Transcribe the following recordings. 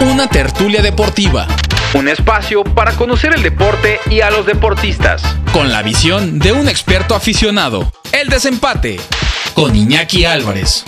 Una tertulia deportiva. Un espacio para conocer el deporte y a los deportistas. Con la visión de un experto aficionado. El desempate. Con Iñaki Álvarez.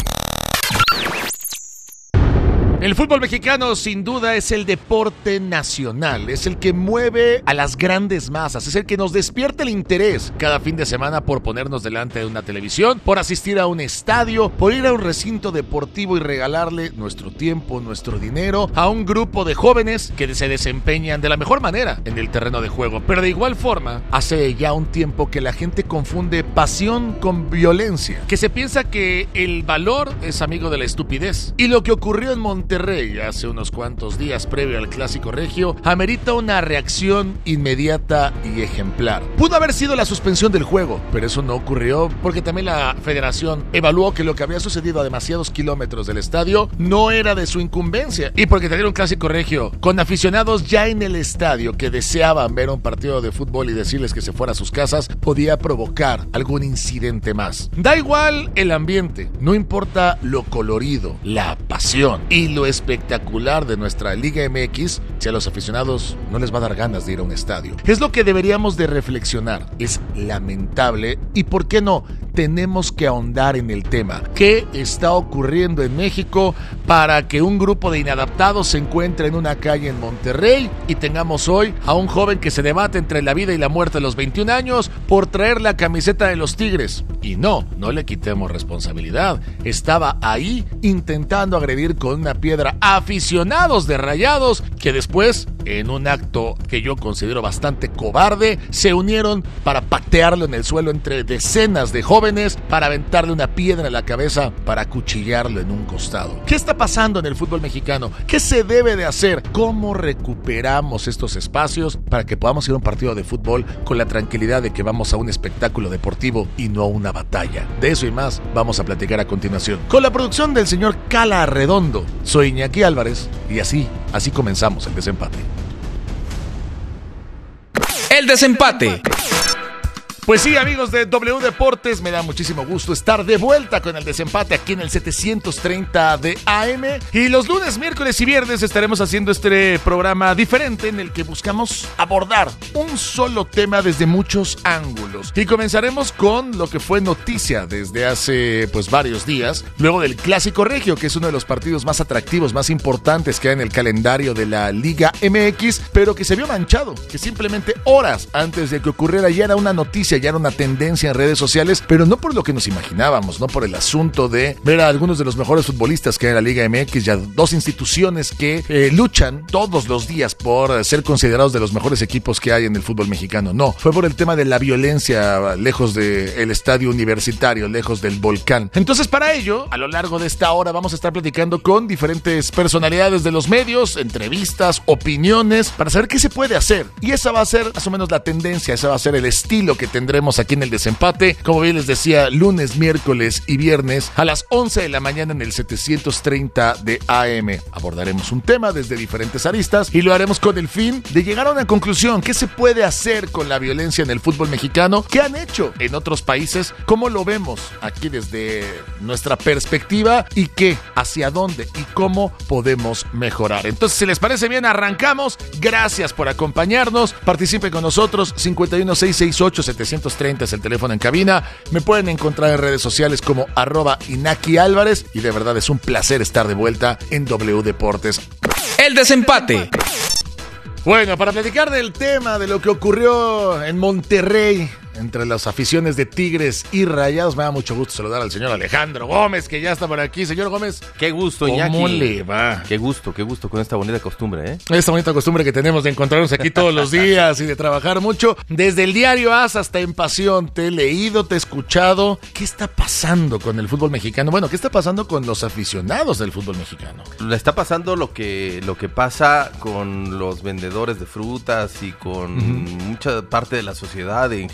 El fútbol mexicano sin duda es el deporte nacional, es el que mueve a las grandes masas, es el que nos despierta el interés cada fin de semana por ponernos delante de una televisión, por asistir a un estadio, por ir a un recinto deportivo y regalarle nuestro tiempo, nuestro dinero a un grupo de jóvenes que se desempeñan de la mejor manera en el terreno de juego. Pero de igual forma, hace ya un tiempo que la gente confunde pasión con violencia, que se piensa que el valor es amigo de la estupidez. Y lo que ocurrió en Monterrey Monterrey hace unos cuantos días previo al clásico regio amerita una reacción inmediata y ejemplar. Pudo haber sido la suspensión del juego, pero eso no ocurrió porque también la federación evaluó que lo que había sucedido a demasiados kilómetros del estadio no era de su incumbencia y porque tener un clásico regio con aficionados ya en el estadio que deseaban ver un partido de fútbol y decirles que se fuera a sus casas podía provocar algún incidente más. Da igual el ambiente, no importa lo colorido, la pasión y lo espectacular de nuestra Liga MX si a los aficionados no les va a dar ganas de ir a un estadio. Es lo que deberíamos de reflexionar. Es lamentable y por qué no tenemos que ahondar en el tema. ¿Qué está ocurriendo en México para que un grupo de inadaptados se encuentre en una calle en Monterrey y tengamos hoy a un joven que se debate entre la vida y la muerte a los 21 años por traer la camiseta de los Tigres? Y no, no le quitemos responsabilidad. Estaba ahí intentando agredir con una piedra aficionados de rayados que después, en un acto que yo considero bastante cobarde, se unieron para patearlo en el suelo entre decenas de jóvenes para aventarle una piedra en la cabeza para cuchillarlo en un costado. ¿Qué está pasando en el fútbol mexicano? ¿Qué se debe de hacer? ¿Cómo recuperamos estos espacios para que podamos ir a un partido de fútbol con la tranquilidad de que vamos a un espectáculo deportivo y no a una batalla? De eso y más vamos a platicar a continuación. Con la producción del señor Cala Redondo. Soy Iñaki Álvarez y así, así comenzamos el desempate. El desempate. Pues sí, amigos de W Deportes, me da muchísimo gusto estar de vuelta con el desempate aquí en el 730 de AM. Y los lunes, miércoles y viernes estaremos haciendo este programa diferente en el que buscamos abordar un solo tema desde muchos ángulos. Y comenzaremos con lo que fue noticia desde hace pues varios días, luego del Clásico Regio, que es uno de los partidos más atractivos, más importantes que hay en el calendario de la Liga MX, pero que se vio manchado, que simplemente horas antes de que ocurriera ya era una noticia ya era una tendencia en redes sociales, pero no por lo que nos imaginábamos, no por el asunto de ver a algunos de los mejores futbolistas que hay en la Liga MX, ya dos instituciones que eh, luchan todos los días por ser considerados de los mejores equipos que hay en el fútbol mexicano. No, fue por el tema de la violencia lejos del estadio universitario, lejos del volcán. Entonces, para ello, a lo largo de esta hora vamos a estar platicando con diferentes personalidades de los medios, entrevistas, opiniones, para saber qué se puede hacer. Y esa va a ser más o menos la tendencia, esa va a ser el estilo que tendremos aquí en el desempate. Como bien les decía, lunes, miércoles y viernes a las 11 de la mañana en el 730 de AM. Abordaremos un tema desde diferentes aristas y lo haremos con el fin de llegar a una conclusión. ¿Qué se puede hacer con la violencia en el fútbol mexicano? ¿Qué han hecho en otros países? ¿Cómo lo vemos aquí desde nuestra perspectiva? ¿Y qué? ¿Hacia dónde? ¿Y cómo podemos mejorar? Entonces, si les parece bien, arrancamos. Gracias por acompañarnos. Participe con nosotros. 51668 730 es el teléfono en cabina. Me pueden encontrar en redes sociales como arroba Inaki Álvarez y de verdad es un placer estar de vuelta en W Deportes. El desempate. Bueno, para platicar del tema de lo que ocurrió en Monterrey entre las aficiones de Tigres y Rayados. Me da mucho gusto saludar al señor Alejandro Gómez, que ya está por aquí. Señor Gómez. Qué gusto, Iñaki. ¿Cómo le va? Qué gusto, qué gusto con esta bonita costumbre, ¿eh? Esta bonita costumbre que tenemos de encontrarnos aquí todos los días y de trabajar mucho. Desde el diario AS hasta en Pasión, te he leído, te he escuchado. ¿Qué está pasando con el fútbol mexicano? Bueno, ¿qué está pasando con los aficionados del fútbol mexicano? Le está pasando lo que, lo que pasa con los vendedores de frutas y con mucha parte de la sociedad. Y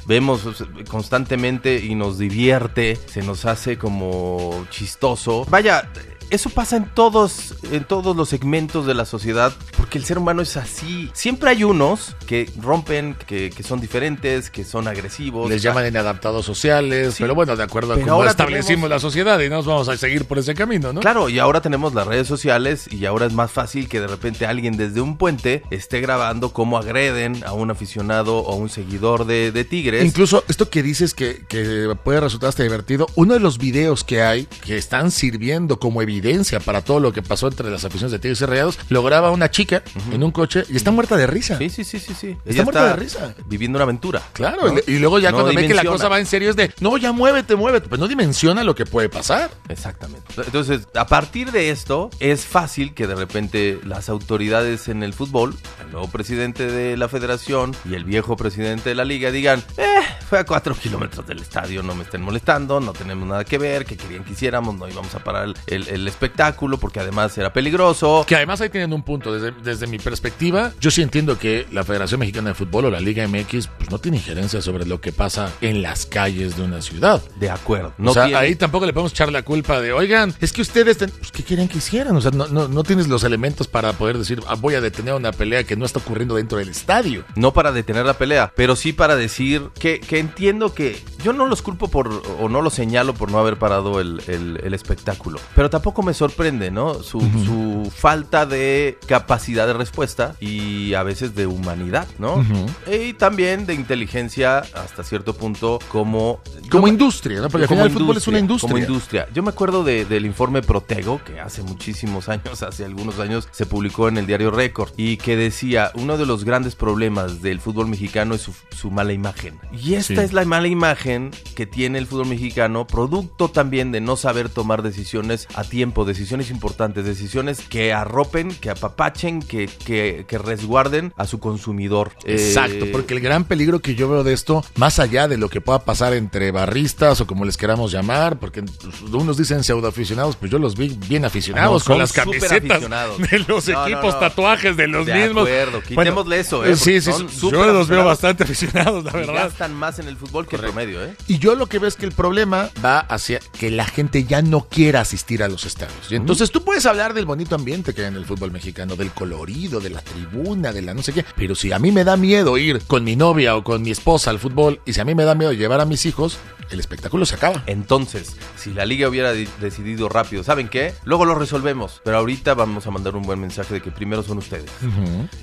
constantemente y nos divierte, se nos hace como chistoso. Vaya, eso pasa en todos, en todos los segmentos de la sociedad, porque el ser humano es así. Siempre hay unos que rompen, que, que son diferentes, que son agresivos. Les llaman inadaptados sociales, Sí. pero bueno, de acuerdo a cómo establecimos tenemos- la sociedad y nos vamos a seguir por ese camino, ¿no? Claro, y ahora tenemos las redes sociales y ahora es más fácil que de repente alguien desde un puente esté grabando cómo agreden a un aficionado o a un seguidor de, de Tigres. Incluso esto que dices que, que puede resultar hasta divertido, uno de los videos que hay que están sirviendo como evidencia para todo lo que pasó entre las aficiones de Tigres y Rayados, lo graba una chica en un coche y está muerta de risa. Sí, sí, sí, sí, sí. Está muerta de risa. Viviendo una aventura. Claro, ¿no? y luego ya No cuando ve que la cosa va en serio es de, no, ya muévete, muévete, pues no dimensiona lo que puede pasar. Exactamente. Entonces, a partir de esto, es fácil que de repente las autoridades en el fútbol, el nuevo presidente de la federación y el viejo presidente de la liga digan, eh, fue a cuatro kilómetros del estadio, no me estén molestando, no tenemos nada que ver, que querían que hiciéramos, no íbamos a parar el, el- el espectáculo porque además era peligroso. Que además ahí tienen un punto. Desde, desde mi perspectiva, yo sí entiendo que la Federación Mexicana de Fútbol o la Liga MX pues no tiene injerencia sobre lo que pasa en las calles de una ciudad. De acuerdo. No o sea, tiene- ahí tampoco le podemos echar la culpa de, oigan, es que ustedes, ten- pues, ¿qué quieren que hicieran? O sea, no, no, no tienes los elementos para poder decir, "Ah, voy a detener una pelea que no está ocurriendo dentro del estadio. No para detener la pelea, pero sí para decir que, que entiendo que yo no los culpo por o no los señalo por no haber parado el, el- el espectáculo. Pero tampoco me sorprende, ¿no? Su, su falta de capacidad de respuesta y a veces de humanidad, ¿no? Y también de inteligencia hasta cierto punto como... Como yo industria, ¿no? Porque al final el fútbol es una industria. Como industria. Yo me acuerdo de- del informe Protego, que hace muchísimos años, hace algunos años, se publicó en el diario Récord, y que decía, uno de los grandes problemas del fútbol mexicano es su, su mala imagen. Y esta Sí. es la mala imagen que tiene el fútbol mexicano, producto también de no saber tomar decisiones a tiempo, decisiones importantes, decisiones que arropen, que apapachen, que, que, que resguarden a su consumidor. Exacto, Eh, porque el gran peligro que yo veo de esto, más allá de lo que pueda pasar entre barristas o como les queramos llamar, porque unos dicen pseudo aficionados, pues yo los vi bien aficionados Ah, no, con las camisetas de los No, equipos, no. tatuajes de los De mismos. acuerdo, quitémosle eso, ¿eh? Sí, sí, yo los veo bastante aficionados, la y verdad. gastan más en el fútbol que el promedio, ¿eh? Y yo lo que veo es que el problema va hacia que la gente ya no quiera asistir a los estadios. Y entonces tú puedes hablar del bonito ambiente que hay en el fútbol mexicano, del colorido, de la tribuna, de la no sé qué. Pero si a mí me da miedo ir con mi novia o con mi esposa al fútbol y si a mí me da miedo llevar a mis hijos, el espectáculo se acaba. Entonces, si la liga hubiera di- decidido rápido, ¿saben qué? Luego lo resolvemos. Pero ahorita vamos a mandar un buen mensaje de que primero son ustedes.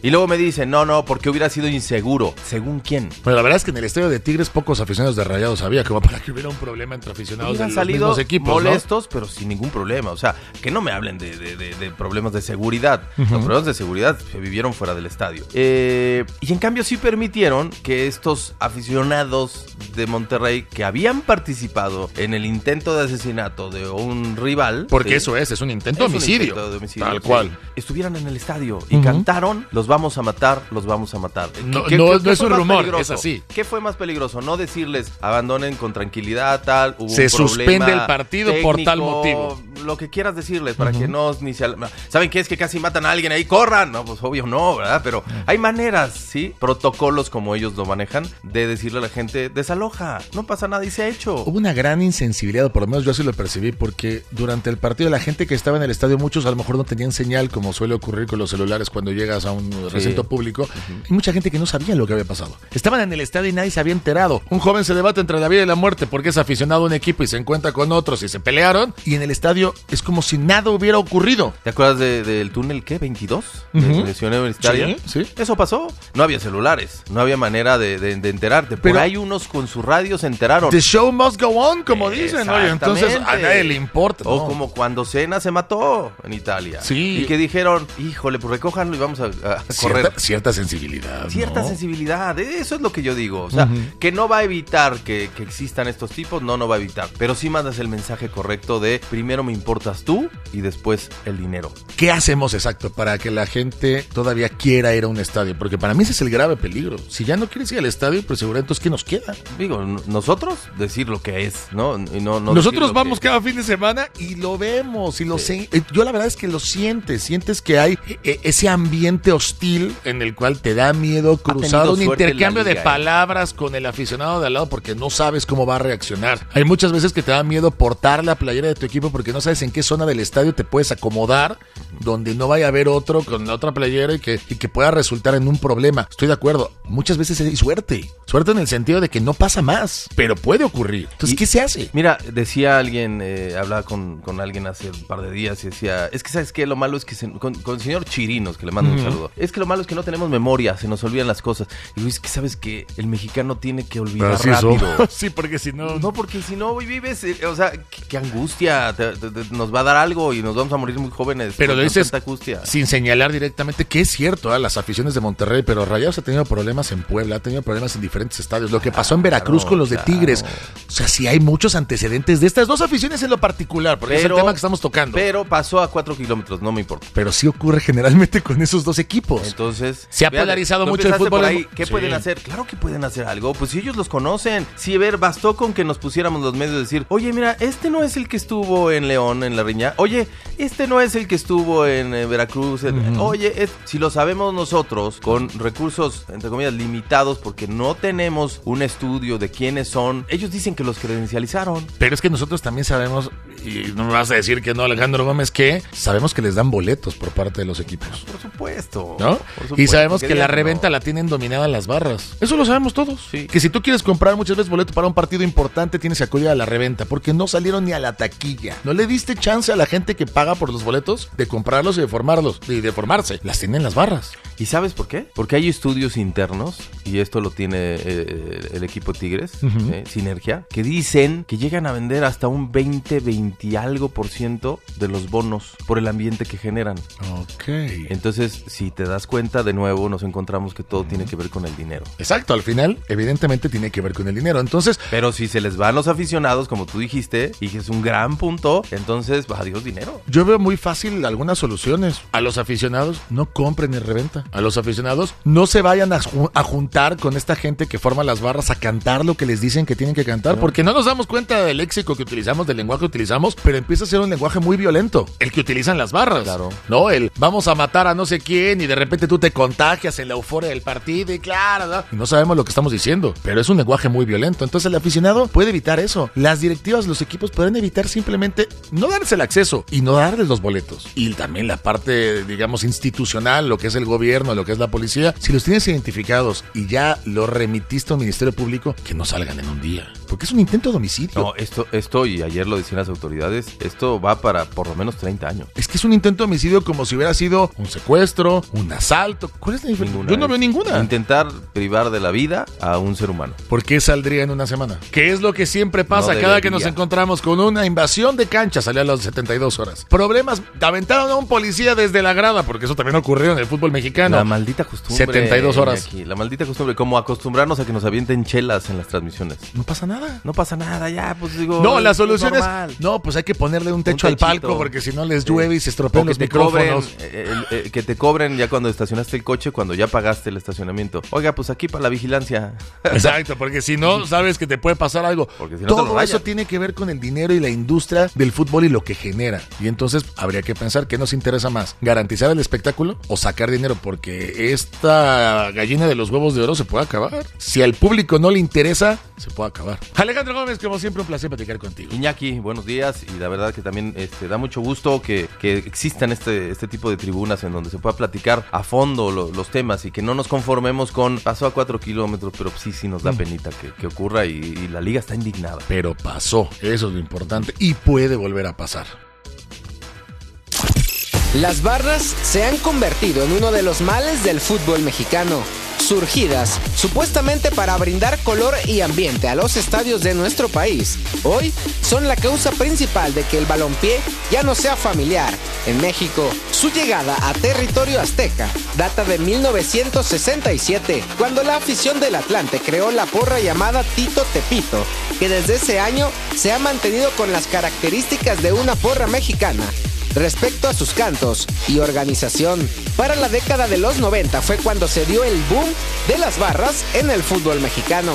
Y luego me dicen, no, no, porque hubiera sido inseguro. ¿Según quién? Bueno, la verdad es que en el estadio de Tigres pocos aficionados de Rayados había como para que hubiera un problema entre aficionados de los salido mismos equipos, ¿no? molestos, pero sin ningún problema. O sea, que no me hablen de, de- de- de problemas de seguridad. Los problemas de seguridad se vivieron fuera del estadio. Eh, y en cambio sí permitieron que estos aficionados de Monterrey que habían participado en el intento de asesinato de un rival. Porque ¿sí? eso es, es un intento de un homicidio. intento de homicidio, Tal sí. cual. Estuvieran en el estadio y cantaron, los vamos a matar, los vamos a matar. No- no- no es un rumor, peligroso? es así. ¿Qué fue más peligroso? No decirles abandonen con tranquilidad, tal. hubo Se un suspende el partido por tal motivo. Lo que quieras decirles para que no ni se. al- ¿Saben qué es que casi matan a alguien ahí? ¡Corran! No, pues obvio no, ¿verdad? Pero hay maneras, ¿sí? Protocolos como ellos lo manejan de decirle a la gente, desaloja, no pasa nada y se ha hecho. Hubo una gran insensibilidad, por lo menos yo así lo percibí, porque durante el partido la gente que estaba en el estadio, muchos a lo mejor no tenían señal, como suele ocurrir con los celulares cuando llegas a un recinto público. Hay mucha gente que no sabía lo que había pasado. Estaban en el estadio y nadie se había enterado. Un joven se debate entre la vida y la muerte porque es aficionado a un equipo y se encuentra con otros y se pelearon. Y en el estadio es como si nada hubiera ocurrido. ¿Te acuerdas de- del túnel qué? ¿22? Ujú. De de. Sí, sí. Eso pasó. No había celulares, no había manera de, enterarte. Por Pero- ahí unos con su radio se enteraron. The show must go on, como dicen, oye. Entonces a nadie le importa. O no. como cuando Cena se mató en Italia. Sí. Y que dijeron, híjole, pues recójanlo y vamos a, a correr. Cierta, cierta sensibilidad. Cierta ¿no? sensibilidad, eso es lo que yo digo. O sea, que no va a evitar que, que existan estos tipos, no, no va a evitar. Pero sí mandas el mensaje correcto de primero me importas tú y después el dinero. ¿Qué hacemos exacto para que la gente todavía quiera ir a un estadio? Porque para mí ese es el grave peligro. Si ya no quieres ir al estadio, pues seguramente entonces ¿qué nos queda? Digo, nosotros decir lo que es, ¿no? No, no Nosotros vamos que- cada fin de semana y lo vemos y lo sé. eh, Yo la verdad es que lo sientes, sientes que hay eh, ese ambiente hostil en el cual te da miedo cruzar tenido un intercambio de ¿eh? palabras con el aficionado de al lado porque no sabes cómo va a reaccionar. Hay muchas veces que te da miedo portar la playera de tu equipo porque no sabes en qué zona del estadio te puedes acomodar donde no vaya a haber otro con la otra playera y que, y que pueda resultar en un problema. Estoy de acuerdo. Muchas veces hay suerte. Suerte en el sentido de que no pasa más, pero puede ocurrir. Entonces, Y- ¿qué se hace? Mira, decía alguien, eh, hablaba con, con alguien hace un par de días y decía, es que sabes qué, lo malo es que, se- con, con el señor Chirinos, que le mando un saludo, es que lo malo es que no tenemos memoria, se nos olvidan las cosas. Y digo, es que sabes que el mexicano tiene que olvidar rápido. sí, porque si no... No, porque si no hoy vives, eh, o sea, qué, qué angustia, te- te- te- nos va a dar algo y nos vamos a morir muy jóvenes. Pero con lo dices tanta angustia. sin señalar directamente que es cierto, ¿ah? las aficiones de Monterrey, pero Rayados ha tenido problemas en Puebla, ha tenido problemas en diferentes estadios. Lo que pasó en Veracruz con los de claro. Tigres. O sea, sí hay muchos antecedentes de estas dos aficiones en lo particular, porque es el tema que estamos tocando. Pero, Pero pasó a cuatro kilómetros, no me importa. sí ocurre generalmente con esos dos equipos. Entonces, Se ha vean, polarizado mucho el empezaste fútbol por en- ahí. ¿Qué Sí. pueden hacer? Claro que pueden hacer algo. Pues si ellos los conocen. Si, ver, bastó con que nos pusiéramos los medios de decir, oye, mira, este no es el que estuvo en León, en la riña. Oye, este no es el que estuvo en eh, Veracruz. en- Oye, es- si lo sabemos nosotros, con recursos, entre comillas, limitados, porque no tenemos un estudio de quiénes son, ellos dicen que los credencializaron. Pero es que nosotros también sabemos, y no me vas a decir que no, Alejandro Gómez, que sabemos que les dan boletos por parte de los equipos. Por supuesto. ¿No? Por Y sabemos que la no. reventa la tienen dominada las barras. Eso lo sabemos todos. Sí. Que si tú quieres comprar muchas veces boleto para un partido importante, tienes que acudir a la reventa, porque no salieron ni a la taquilla. No le diste chance a la gente que paga por los boletos de comprarlos y de formarlos, y de formarse. Las tienen las barras. ¿Y sabes por qué? Porque hay estudios internos, y esto lo tiene eh, el equipo Tigres, eh, Sinergia, que dicen que llegan a vender hasta un 20, 20 y algo por ciento de los bonos por el ambiente que generan. Ok. Entonces, si te das cuenta, de nuevo nos encontramos que todo tiene que ver con el dinero. Exacto, al final, evidentemente tiene que ver con el dinero. Entonces, Pero si se les van los aficionados, como tú dijiste, y que es un gran punto, entonces, adiós dinero. Yo veo muy fácil algunas soluciones. A los aficionados no compren ni reventa. A los aficionados no se vayan a, ju- a juntar con esta gente que forma las barras a cantar lo que les dicen que tienen que cantar, porque no nos damos cuenta del léxico que utilizamos, del lenguaje que utilizamos, pero empieza a ser un lenguaje muy violento, el que utilizan las barras. Claro. No, el vamos a matar a no sé quién y de repente tú te contagias en la euforia del partido y claro, ¿no? Y no sabemos lo que estamos diciendo, pero es un lenguaje muy violento. Entonces el aficionado puede evitar eso. Las directivas, los equipos pueden evitar simplemente no darles el acceso y no darles los boletos. Y también la parte, digamos, institucional, lo que es el gobierno, lo que es la policía, si los tienes identificados y ya lo remitiste a un ministerio público, que no salgan en un día. Porque es un intento de homicidio. No, esto, esto, y ayer lo decían las autoridades, esto va para por lo menos 30 años. Es que es un intento de homicidio como si hubiera sido un secuestro, un asalto. ¿Cuál es la diferencia? Ninguna. Yo no veo ninguna. Intentar privar de la vida a un ser humano. ¿Por qué saldría en una semana? ¿Qué es lo que siempre pasa No cada que nos encontramos con una invasión de cancha? Salió a las 72 horas. Problemas, aventaron a un policía desde la grada, porque eso también ocurrió en el fútbol mexicano. La maldita costumbre. 72 horas. Iñaki, la maldita costumbre, como acostumbrarnos a que nos avienten chelas en las transmisiones. No pasa nada. No pasa nada, ya, pues digo. No, la solución es, no, pues hay que ponerle un techo al palco porque si no les llueve y se estropean los cobren, micrófonos. eh, el- eh, que te cobren ya cuando estacionaste el coche, cuando ya pagaste el estacionamiento. Oiga, pues aquí para la vigilancia. Exacto, porque si no, sabes que te puede pasar algo. Porque si no Todo eso tiene que ver con el dinero y la industria del fútbol y lo que genera. Y entonces habría que pensar qué nos interesa más, garantizar el espectáculo o sacar dinero, porque esta gallina de los huevos de oro se puede acabar. Si al público no le interesa, se puede acabar. Alejandro Gómez, como siempre, un placer platicar contigo. Iñaki, buenos días y la verdad que también este, da mucho gusto que, que existan este, este tipo de tribunas en donde se pueda platicar a fondo lo- los temas y que no nos conformemos con pasó a cuatro kilómetros, pero sí, sí nos da Mm. penita que, que ocurra y, y la liga está indignada. Pero pasó, eso es lo importante, y puede volver a pasar. Las barras se han convertido en uno de los males del fútbol mexicano, surgidas supuestamente para brindar color y ambiente a los estadios de nuestro país. Hoy son la causa principal de que el balompié ya no sea familiar. En México, su llegada a territorio azteca data de 1967, cuando la afición del Atlante creó la porra llamada Tito Tepito, que desde ese año se ha mantenido con las características de una porra mexicana respecto a sus cantos y organización. Para la década de los 90 fue cuando se dio el boom de las barras en el fútbol mexicano.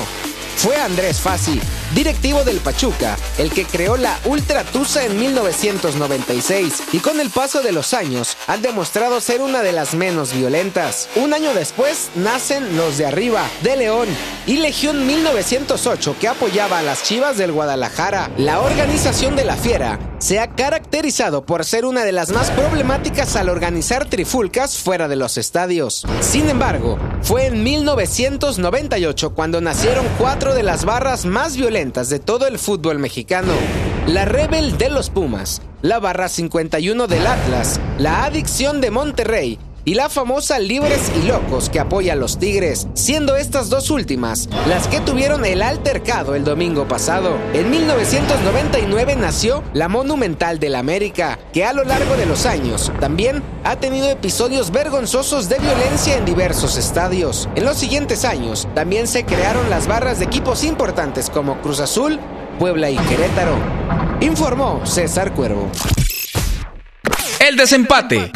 Fue Andrés Fassi directivo del Pachuca, el que creó la Ultra Tusa en 1996 y con el paso de los años han demostrado ser una de las menos violentas. Un año después nacen los de arriba, de León, y Legión 1908 que apoyaba a las Chivas del Guadalajara. La organización de la Fiera se ha caracterizado por ser una de las más problemáticas al organizar trifulcas fuera de los estadios. Sin embargo, fue en 1998 cuando nacieron cuatro de las barras más violentas de todo el fútbol mexicano. La Rebel de los Pumas, la Barra 51 del Atlas, la Adicción de Monterrey y la famosa Libres y Locos que apoya a los Tigres, siendo estas dos últimas las que tuvieron el altercado el domingo pasado. En 1999 nació la Monumental del América, que a lo largo de los años también ha tenido episodios vergonzosos de violencia en diversos estadios. En los siguientes años también se crearon las barras de equipos importantes como Cruz Azul, Puebla y Querétaro. Informó César Cuervo. El desempate.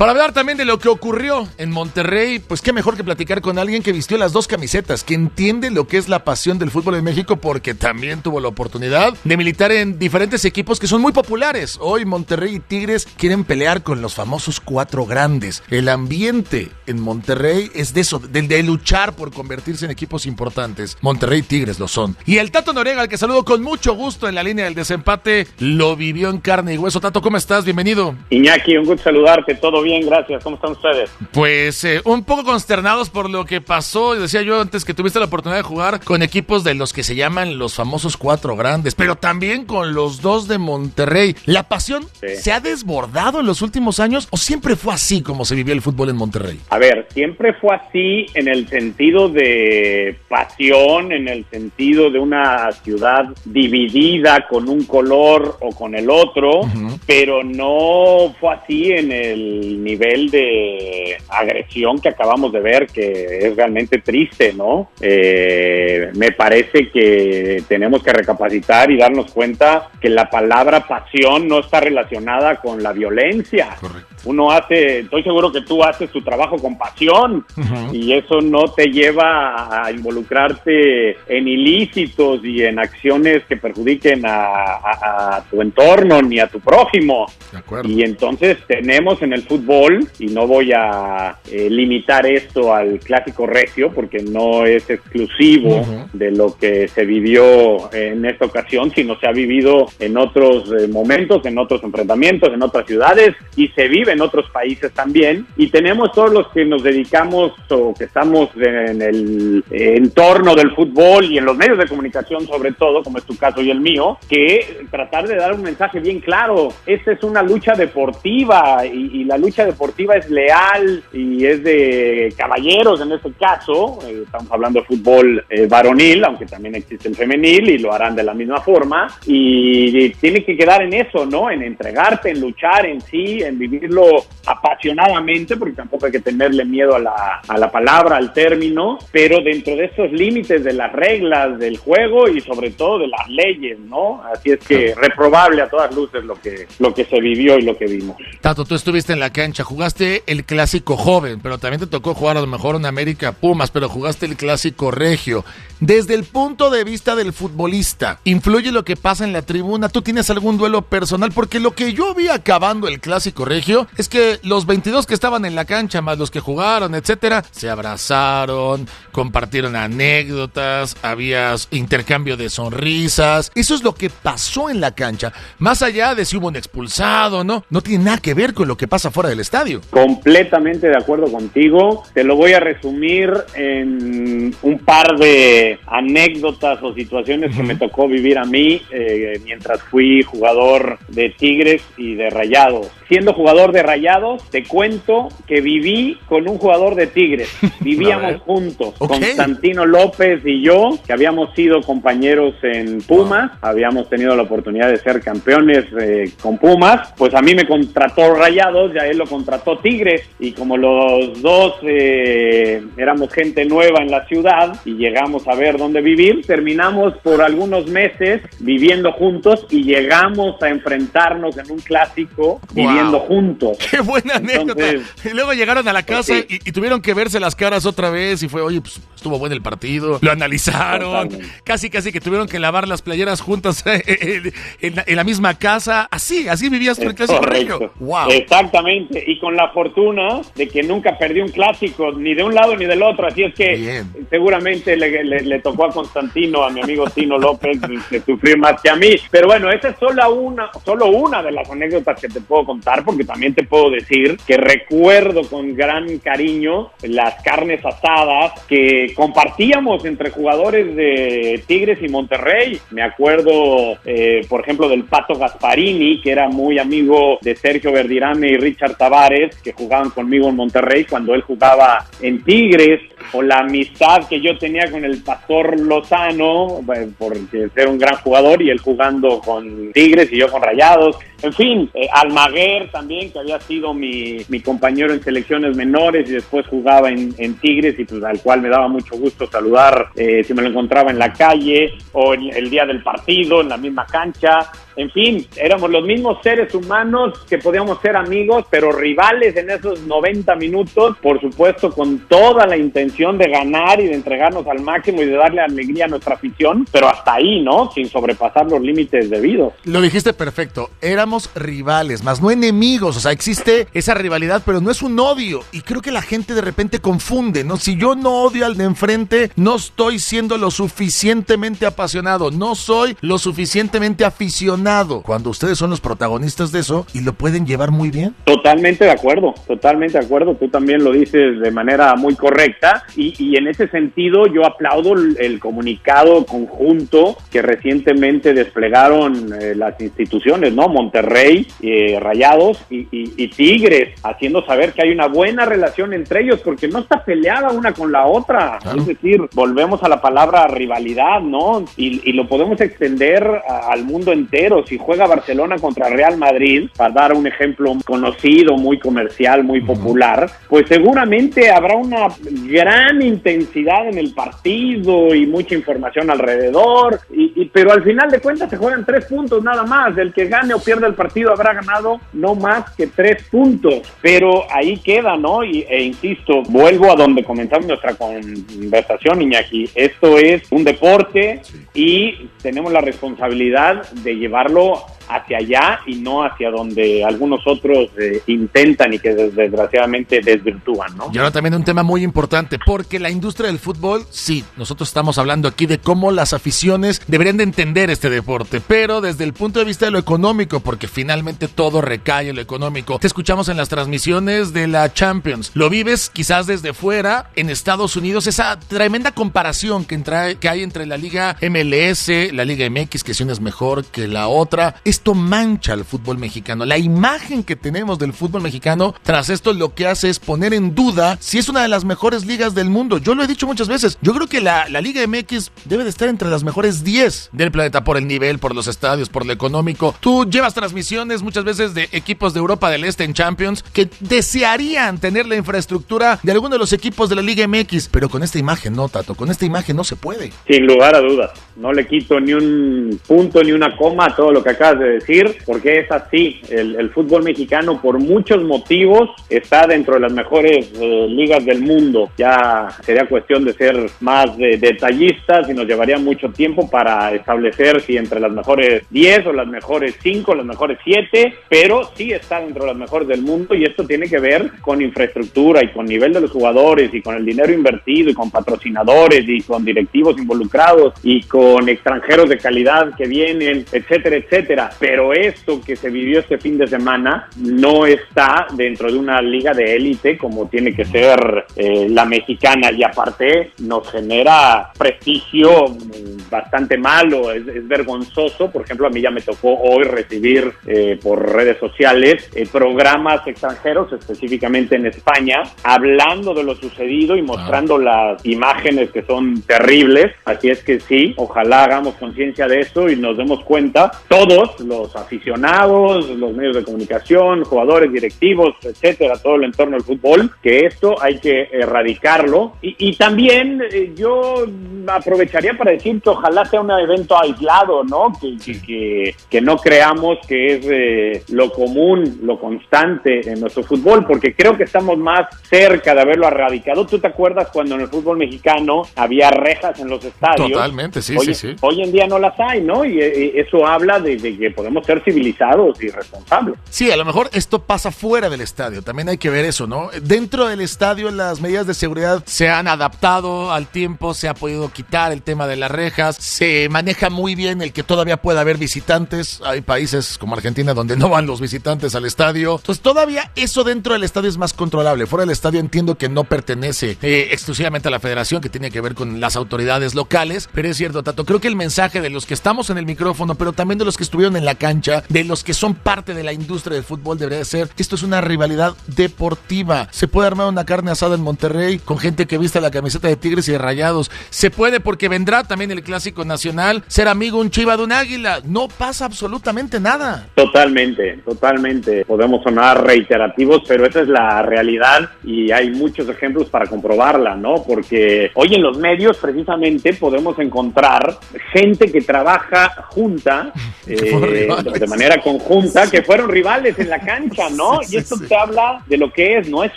Para hablar también de lo que ocurrió en Monterrey, pues qué mejor que platicar con alguien que vistió las dos camisetas, que entiende lo que es la pasión del fútbol en México porque también tuvo la oportunidad de militar en diferentes equipos que son muy populares. Hoy Monterrey y Tigres quieren pelear con los famosos cuatro grandes. El ambiente en Monterrey es de eso, de luchar por convertirse en equipos importantes. Monterrey y Tigres lo son. Y el Tato Noriega, al que saludo con mucho gusto en la línea del desempate, lo vivió en carne y hueso. Tato, ¿cómo estás? Bienvenido. Iñaki, un gusto saludarte, todo bien bien, gracias. ¿Cómo están ustedes? Pues eh, un poco consternados por lo que pasó. Decía yo antes que tuviste la oportunidad de jugar con equipos de los que se llaman los famosos cuatro grandes, pero también con los dos de Monterrey. ¿La pasión Sí. se ha desbordado en los últimos años o siempre fue así como se vivió el fútbol en Monterrey? A ver, siempre fue así en el sentido de pasión, en el sentido de una ciudad dividida con un color o con el otro, pero no fue así en el nivel de agresión que acabamos de ver, que es realmente triste, ¿no? Eh, me parece que tenemos que recapacitar y darnos cuenta que la palabra pasión no está relacionada con la violencia. Correcto. Uno hace, estoy seguro que tú haces tu trabajo con pasión y eso no te lleva a involucrarte en ilícitos y en acciones que perjudiquen a, a- a tu entorno ni a tu prójimo. De acuerdo. Y entonces tenemos en el fútbol, y no voy a eh, limitar esto al clásico regio, porque no es exclusivo Ujú. de lo que se vivió en esta ocasión, sino se ha vivido en otros eh, momentos, en otros enfrentamientos, en otras ciudades, y se vive en otros países también. Y tenemos todos los que nos dedicamos o que estamos en el entorno del fútbol y en los medios de comunicación sobre todo, como es tu caso y el mío, que tratar de dar un mensaje bien claro. Esta es una lucha deportiva y, y la lucha deportiva es leal y es de caballeros en este caso. Eh, estamos hablando de fútbol eh, varonil, aunque también existe el femenil y lo harán de la misma forma. Y, y tiene que quedar en eso, ¿no? En entregarte, en luchar en sí, en vivirlo apasionadamente, porque tampoco hay que tenerle miedo a la, a la palabra, al término, pero dentro de esos límites de las reglas del juego y sobre todo de las leyes, ¿no? Así es que reprobable a todas luces lo que, lo que se vivió y lo que vimos. Tato, tú estuviste en la cancha, jugaste el clásico joven, pero también te tocó jugar a lo mejor en América Pumas, pero jugaste el clásico regio. Desde el punto de vista del futbolista, ¿influye lo que pasa en la tribuna? ¿Tú tienes algún duelo personal? Porque lo que yo vi acabando el clásico regio es que los 22 que estaban en la cancha, más los que jugaron, etcétera, se abrazaron, compartieron anécdotas, había intercambio de sonrisas. Eso es lo que pasó en la cancha. Más allá de si hubo un expulsado, ¿no? No tiene nada que ver con lo que pasa fuera del estadio. Completamente de acuerdo contigo. Te lo voy a resumir en un par de anécdotas o situaciones que me tocó vivir a mí eh, mientras fui jugador de Tigres y de Rayados. Siendo jugador de Rayados, te cuento que viví con un jugador de Tigres. Vivíamos juntos. Constantino López y yo, que habíamos sido compañeros en Pumas, habíamos tenido la oportunidad de ser campeones eh, con Pumas, pues a mí me contrató Rayados y a él lo contrató Tigres y como los dos eh, éramos gente nueva en la ciudad y llegamos a ver dónde vivir, terminamos por algunos meses viviendo juntos y llegamos a enfrentarnos en un clásico viviendo juntos. Qué buena anécdota. Entonces- y luego llegaron a la casa Pues y, y tuvieron que verse las caras otra vez y fue, oye, pues estuvo bueno el partido, lo analizaron, casi casi que tuvieron que lavar las playeras juntas en, la, misma casa. Así, así vivías el clásico regio. Wow. Exactamente, y con la fortuna de que nunca perdí un clásico, ni de un lado ni del otro, así es que seguramente le, tocó a Constantino, a mi amigo Tino López, sufrir más que a mí. Pero bueno, esa es solo una, solo una de las anécdotas que te puedo contar, porque también te puedo decir que recuerdo con gran cariño las carnes asadas que compartíamos entre jugadores de Tigres y Monterrey. Me acuerdo, eh, por ejemplo, del Pato Gasparini, que era muy amigo de Sergio Verdirame y Richard Tavares, que jugaban conmigo en Monterrey cuando él jugaba en Tigres, o la amistad que yo tenía con el Pastor Lozano, porque ser un gran jugador y él jugando con Tigres y yo con Rayados. En fin, eh, Almaguer también, que había sido mi, mi, compañero en selecciones menores y después jugaba en, Tigres y pues al cual me daba mucho gusto saludar eh, si me lo encontraba en la calle o en el día del partido, en la misma cancha. En fin, éramos los mismos seres humanos que podíamos ser amigos, pero rivales en esos 90 minutos, por supuesto, con toda la intención de ganar y de entregarnos al máximo y de darle alegría a nuestra afición, pero hasta ahí, ¿no? Sin sobrepasar los límites debidos. Lo dijiste perfecto, éramos rivales, más no enemigos, o sea, existe esa rivalidad, pero no es un odio, y creo que la gente de repente confunde, ¿no? Si yo no odio al de enfrente, no estoy siendo lo suficientemente apasionado, no soy lo suficientemente aficionado cuando ustedes son los protagonistas de eso y lo pueden llevar muy bien. Totalmente de acuerdo, totalmente de acuerdo. Tú también lo dices de manera muy correcta y, en ese sentido yo aplaudo el, comunicado conjunto que recientemente desplegaron eh, las instituciones, ¿no? Monterrey, eh, Rayados y, Tigres, haciendo saber que hay una buena relación entre ellos porque no está peleada una con la otra. Es decir, volvemos a la palabra rivalidad, ¿no? Y, lo podemos extender al mundo entero si juega Barcelona contra Real Madrid, para dar un ejemplo conocido, muy comercial, muy popular, pues seguramente habrá una gran intensidad en el partido y mucha información alrededor, y, pero al final de cuentas se juegan tres puntos nada más. El que gane o pierda el partido habrá ganado no más que tres puntos, pero ahí queda, ¿no? Y, e insisto, vuelvo a donde comenzamos nuestra conversación, Iñaki. Esto es un deporte y tenemos la responsabilidad de llevar llevarlo hacia allá y no hacia donde algunos otros eh, intentan y que desgraciadamente desvirtúan, ¿no? Y ahora también un tema muy importante, porque la industria del fútbol, sí, nosotros estamos hablando aquí de cómo las aficiones deberían de entender este deporte, pero desde el punto de vista de lo económico, porque finalmente todo recae en lo económico. Te escuchamos en las transmisiones de la Champions, lo vives quizás desde fuera, en Estados Unidos, esa tremenda comparación que, que hay entre la Liga MLS, la Liga MX, que si una es mejor que la otra. Esto mancha al fútbol mexicano. La imagen que tenemos del fútbol mexicano tras esto lo que hace es poner en duda si es una de las mejores ligas del mundo. Yo lo he dicho muchas veces. Yo creo que la, la Liga MX debe de estar entre las mejores 10 del planeta por el nivel, por los estadios, por lo económico. Tú llevas transmisiones muchas veces de equipos de Europa del Este en Champions que desearían tener la infraestructura de alguno de los equipos de la Liga MX, pero con esta imagen no, Tato, con esta imagen no se puede. Sin lugar a dudas, no le quito ni un punto ni una coma todo lo que acabas de decir, porque es así. El, fútbol mexicano, por muchos motivos, está dentro de las mejores eh, ligas del mundo. Ya sería cuestión de ser más detallistas y nos llevaría mucho tiempo para establecer si entre las mejores 10 o las mejores 5, las mejores 7, pero sí está dentro de las mejores del mundo y esto tiene que ver con infraestructura y con nivel de los jugadores y con el dinero invertido y con patrocinadores y con directivos involucrados y con extranjeros de calidad que vienen, etcétera, etcétera. Pero esto que se vivió este fin de semana no está dentro de una liga de élite como tiene que ser eh, la mexicana y aparte nos genera prestigio mm, bastante malo, es, vergonzoso. Por ejemplo, a mí ya me tocó hoy recibir eh, por redes sociales eh, programas extranjeros, específicamente en España, hablando de lo sucedido y mostrando las imágenes que son terribles. Así es que sí, ojalá hagamos conciencia de eso y nos demos cuenta, todos, los aficionados, los medios de comunicación, jugadores, directivos, etcétera, todo el entorno del fútbol, que esto hay que erradicarlo. Y, también eh, yo aprovecharía para decir que ojalá sea un evento aislado, ¿no? Que, que, que, no creamos que es eh, lo común, lo constante en nuestro fútbol, porque creo que estamos más cerca de haberlo erradicado. ¿Tú te acuerdas cuando en el fútbol mexicano había rejas en los estadios? Totalmente, sí, hoy, sí, sí. Hoy en día no las hay, ¿no? Y, eso habla de, de, que podemos ser civilizados y responsables. Sí, a lo mejor esto pasa fuera del estadio, también hay que ver eso, ¿no? Dentro del estadio las medidas de seguridad se han adaptado al tiempo, se ha podido quitar el tema de las se maneja muy bien el que todavía pueda haber visitantes, hay países como Argentina donde no van los visitantes al estadio, entonces todavía eso dentro del estadio es más controlable, fuera del estadio entiendo que no pertenece eh, exclusivamente a la federación, que tiene que ver con las autoridades locales, pero es cierto, Tato, creo que el mensaje de los que estamos en el micrófono, pero también de los que estuvieron en la cancha, de los que son parte de la industria del fútbol, debería ser esto es una rivalidad deportiva. Se puede armar una carne asada en Monterrey con gente que viste la camiseta de Tigres y de Rayados. Se puede porque vendrá también el Clásico Nacional, ser amigo un chiva de un águila. No pasa absolutamente nada. Totalmente, totalmente. Podemos sonar reiterativos, pero esa es la realidad y hay muchos ejemplos para comprobarla, ¿no? Porque hoy en los medios precisamente podemos encontrar gente que trabaja junta, eh, de manera conjunta, que fueron rivales en la cancha, ¿no? y esto te habla de lo que es, no es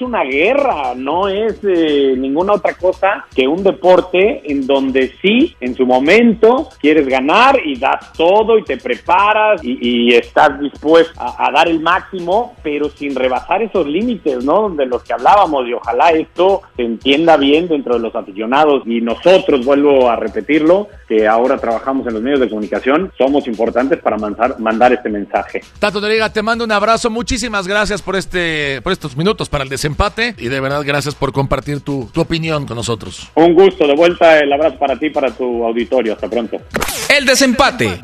una guerra, no es eh, ninguna otra cosa que un deporte en donde sí, en su momento, quieres ganar y das todo y te preparas y, estás dispuesto a, dar el máximo, pero sin rebasar esos límites, ¿no? De los que hablábamos y ojalá esto se entienda bien dentro de los aficionados y nosotros, vuelvo a repetirlo, que ahora trabajamos en los medios de comunicación, somos importantes para mandar, mandar este mensaje. Tato Noriega, te mando un abrazo, muchísimas gracias por este por estos minutos para el desempate y de verdad gracias por compartir tu, tu opinión con nosotros. Un gusto, de vuelta el abrazo para ti para tu auditorio. Hasta pronto. El desempate.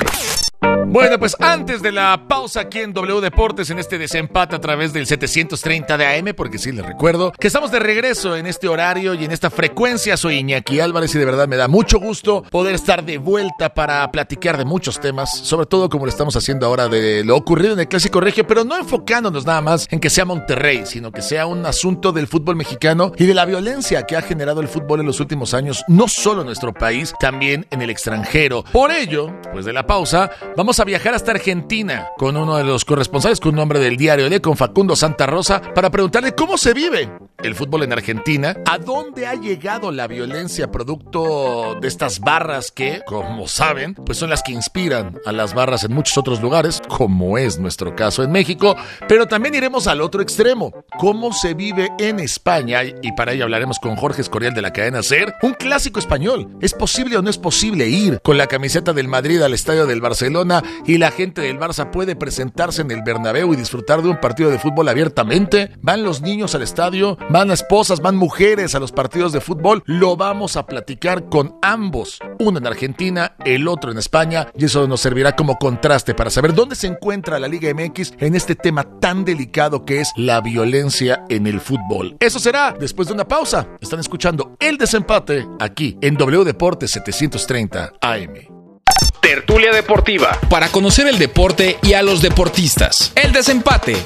Bueno, pues antes de la pausa aquí en W Deportes, en este desempate a través del 730 de AM, porque sí les recuerdo que estamos de regreso en este horario y en esta frecuencia. Soy Iñaki Álvarez y de verdad me da mucho gusto poder estar de vuelta para platicar de muchos temas, sobre todo como lo estamos haciendo ahora de lo ocurrido en el Clásico Regio, pero no enfocándonos nada más en que sea Monterrey, sino que sea un asunto del fútbol mexicano y de la violencia que ha generado el fútbol en los últimos años, no solo en nuestro país, también en el extranjero. Por ello, pues de la pausa, a viajar hasta Argentina con uno de los corresponsales con nombre del diario de con Facundo Santa Rosa para preguntarle cómo se vive el fútbol en Argentina, a dónde ha llegado la violencia producto de estas barras que, como saben, pues son las que inspiran a las barras en muchos otros lugares, como es nuestro caso en México, pero también iremos al otro extremo, cómo se vive en España y para ello hablaremos con Jorge Escorial de la cadena SER, un clásico español. ¿Es posible o no es posible ir con la camiseta del Madrid al estadio del Barcelona y la gente del Barça puede presentarse en el Bernabéu y disfrutar de un partido de fútbol abiertamente? ¿Van los niños al estadio? ¿Van esposas? ¿Van mujeres a los partidos de fútbol? Lo vamos a platicar con ambos, uno en Argentina, el otro en España, y eso nos servirá como contraste para saber dónde se encuentra la Liga MX en este tema tan delicado que es la violencia en el fútbol. Eso será después de una pausa. Están escuchando El Desempate aquí en W Deportes 730 AM. Tertulia Deportiva. Para conocer el deporte y a los deportistas. El desempate.